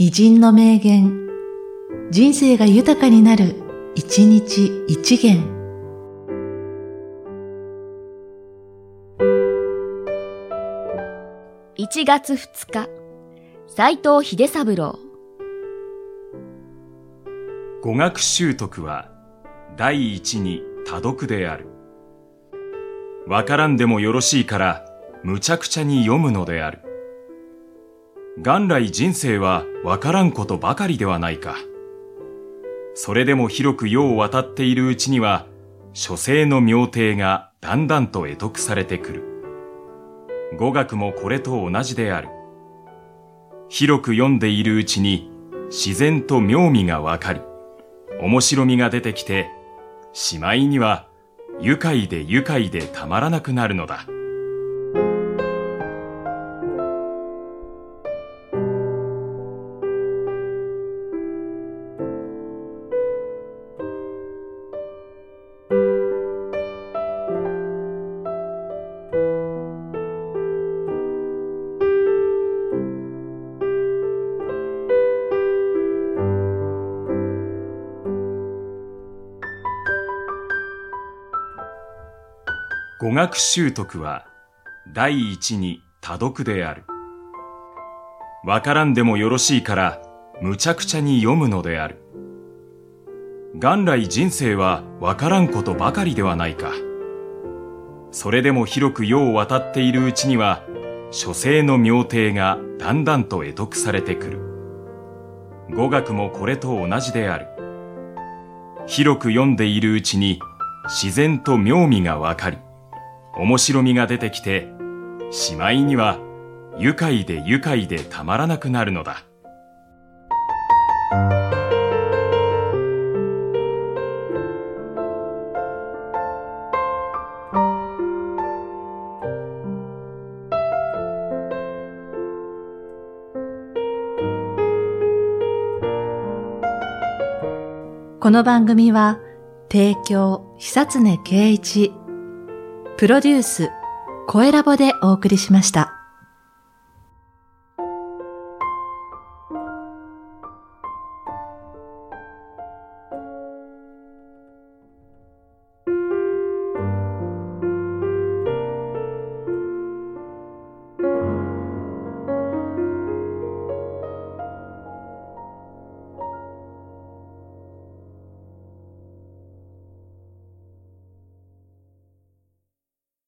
偉人の名言、人生が豊かになる、一日一元。1月2日、斎藤秀三郎。語学習得は、第一に多読である。わからんでもよろしいから、むちゃくちゃに読むのである。元来人生はわからんことばかりではないか。それでも広く世を渡っているうちには、書生の妙定がだんだんと得得されてくる。語学もこれと同じである。広く読んでいるうちに、自然と妙味がわかり、面白みが出てきて、しまいには、愉快で愉快でたまらなくなるのだ。語学習得は第一に多読である。わからんでもよろしいからむちゃくちゃに読むのである。元来人生はわからんことばかりではないか。それでも広く世を渡っているうちには、書生の妙定がだんだんと得得されてくる。語学もこれと同じである。広く読んでいるうちに自然と妙味がわかり、面白みが出てきて、しまいには愉快で愉快でたまらなくなるのだ。この番組は、提供、久常圭一、プロデュース、声ラボでお送りしました。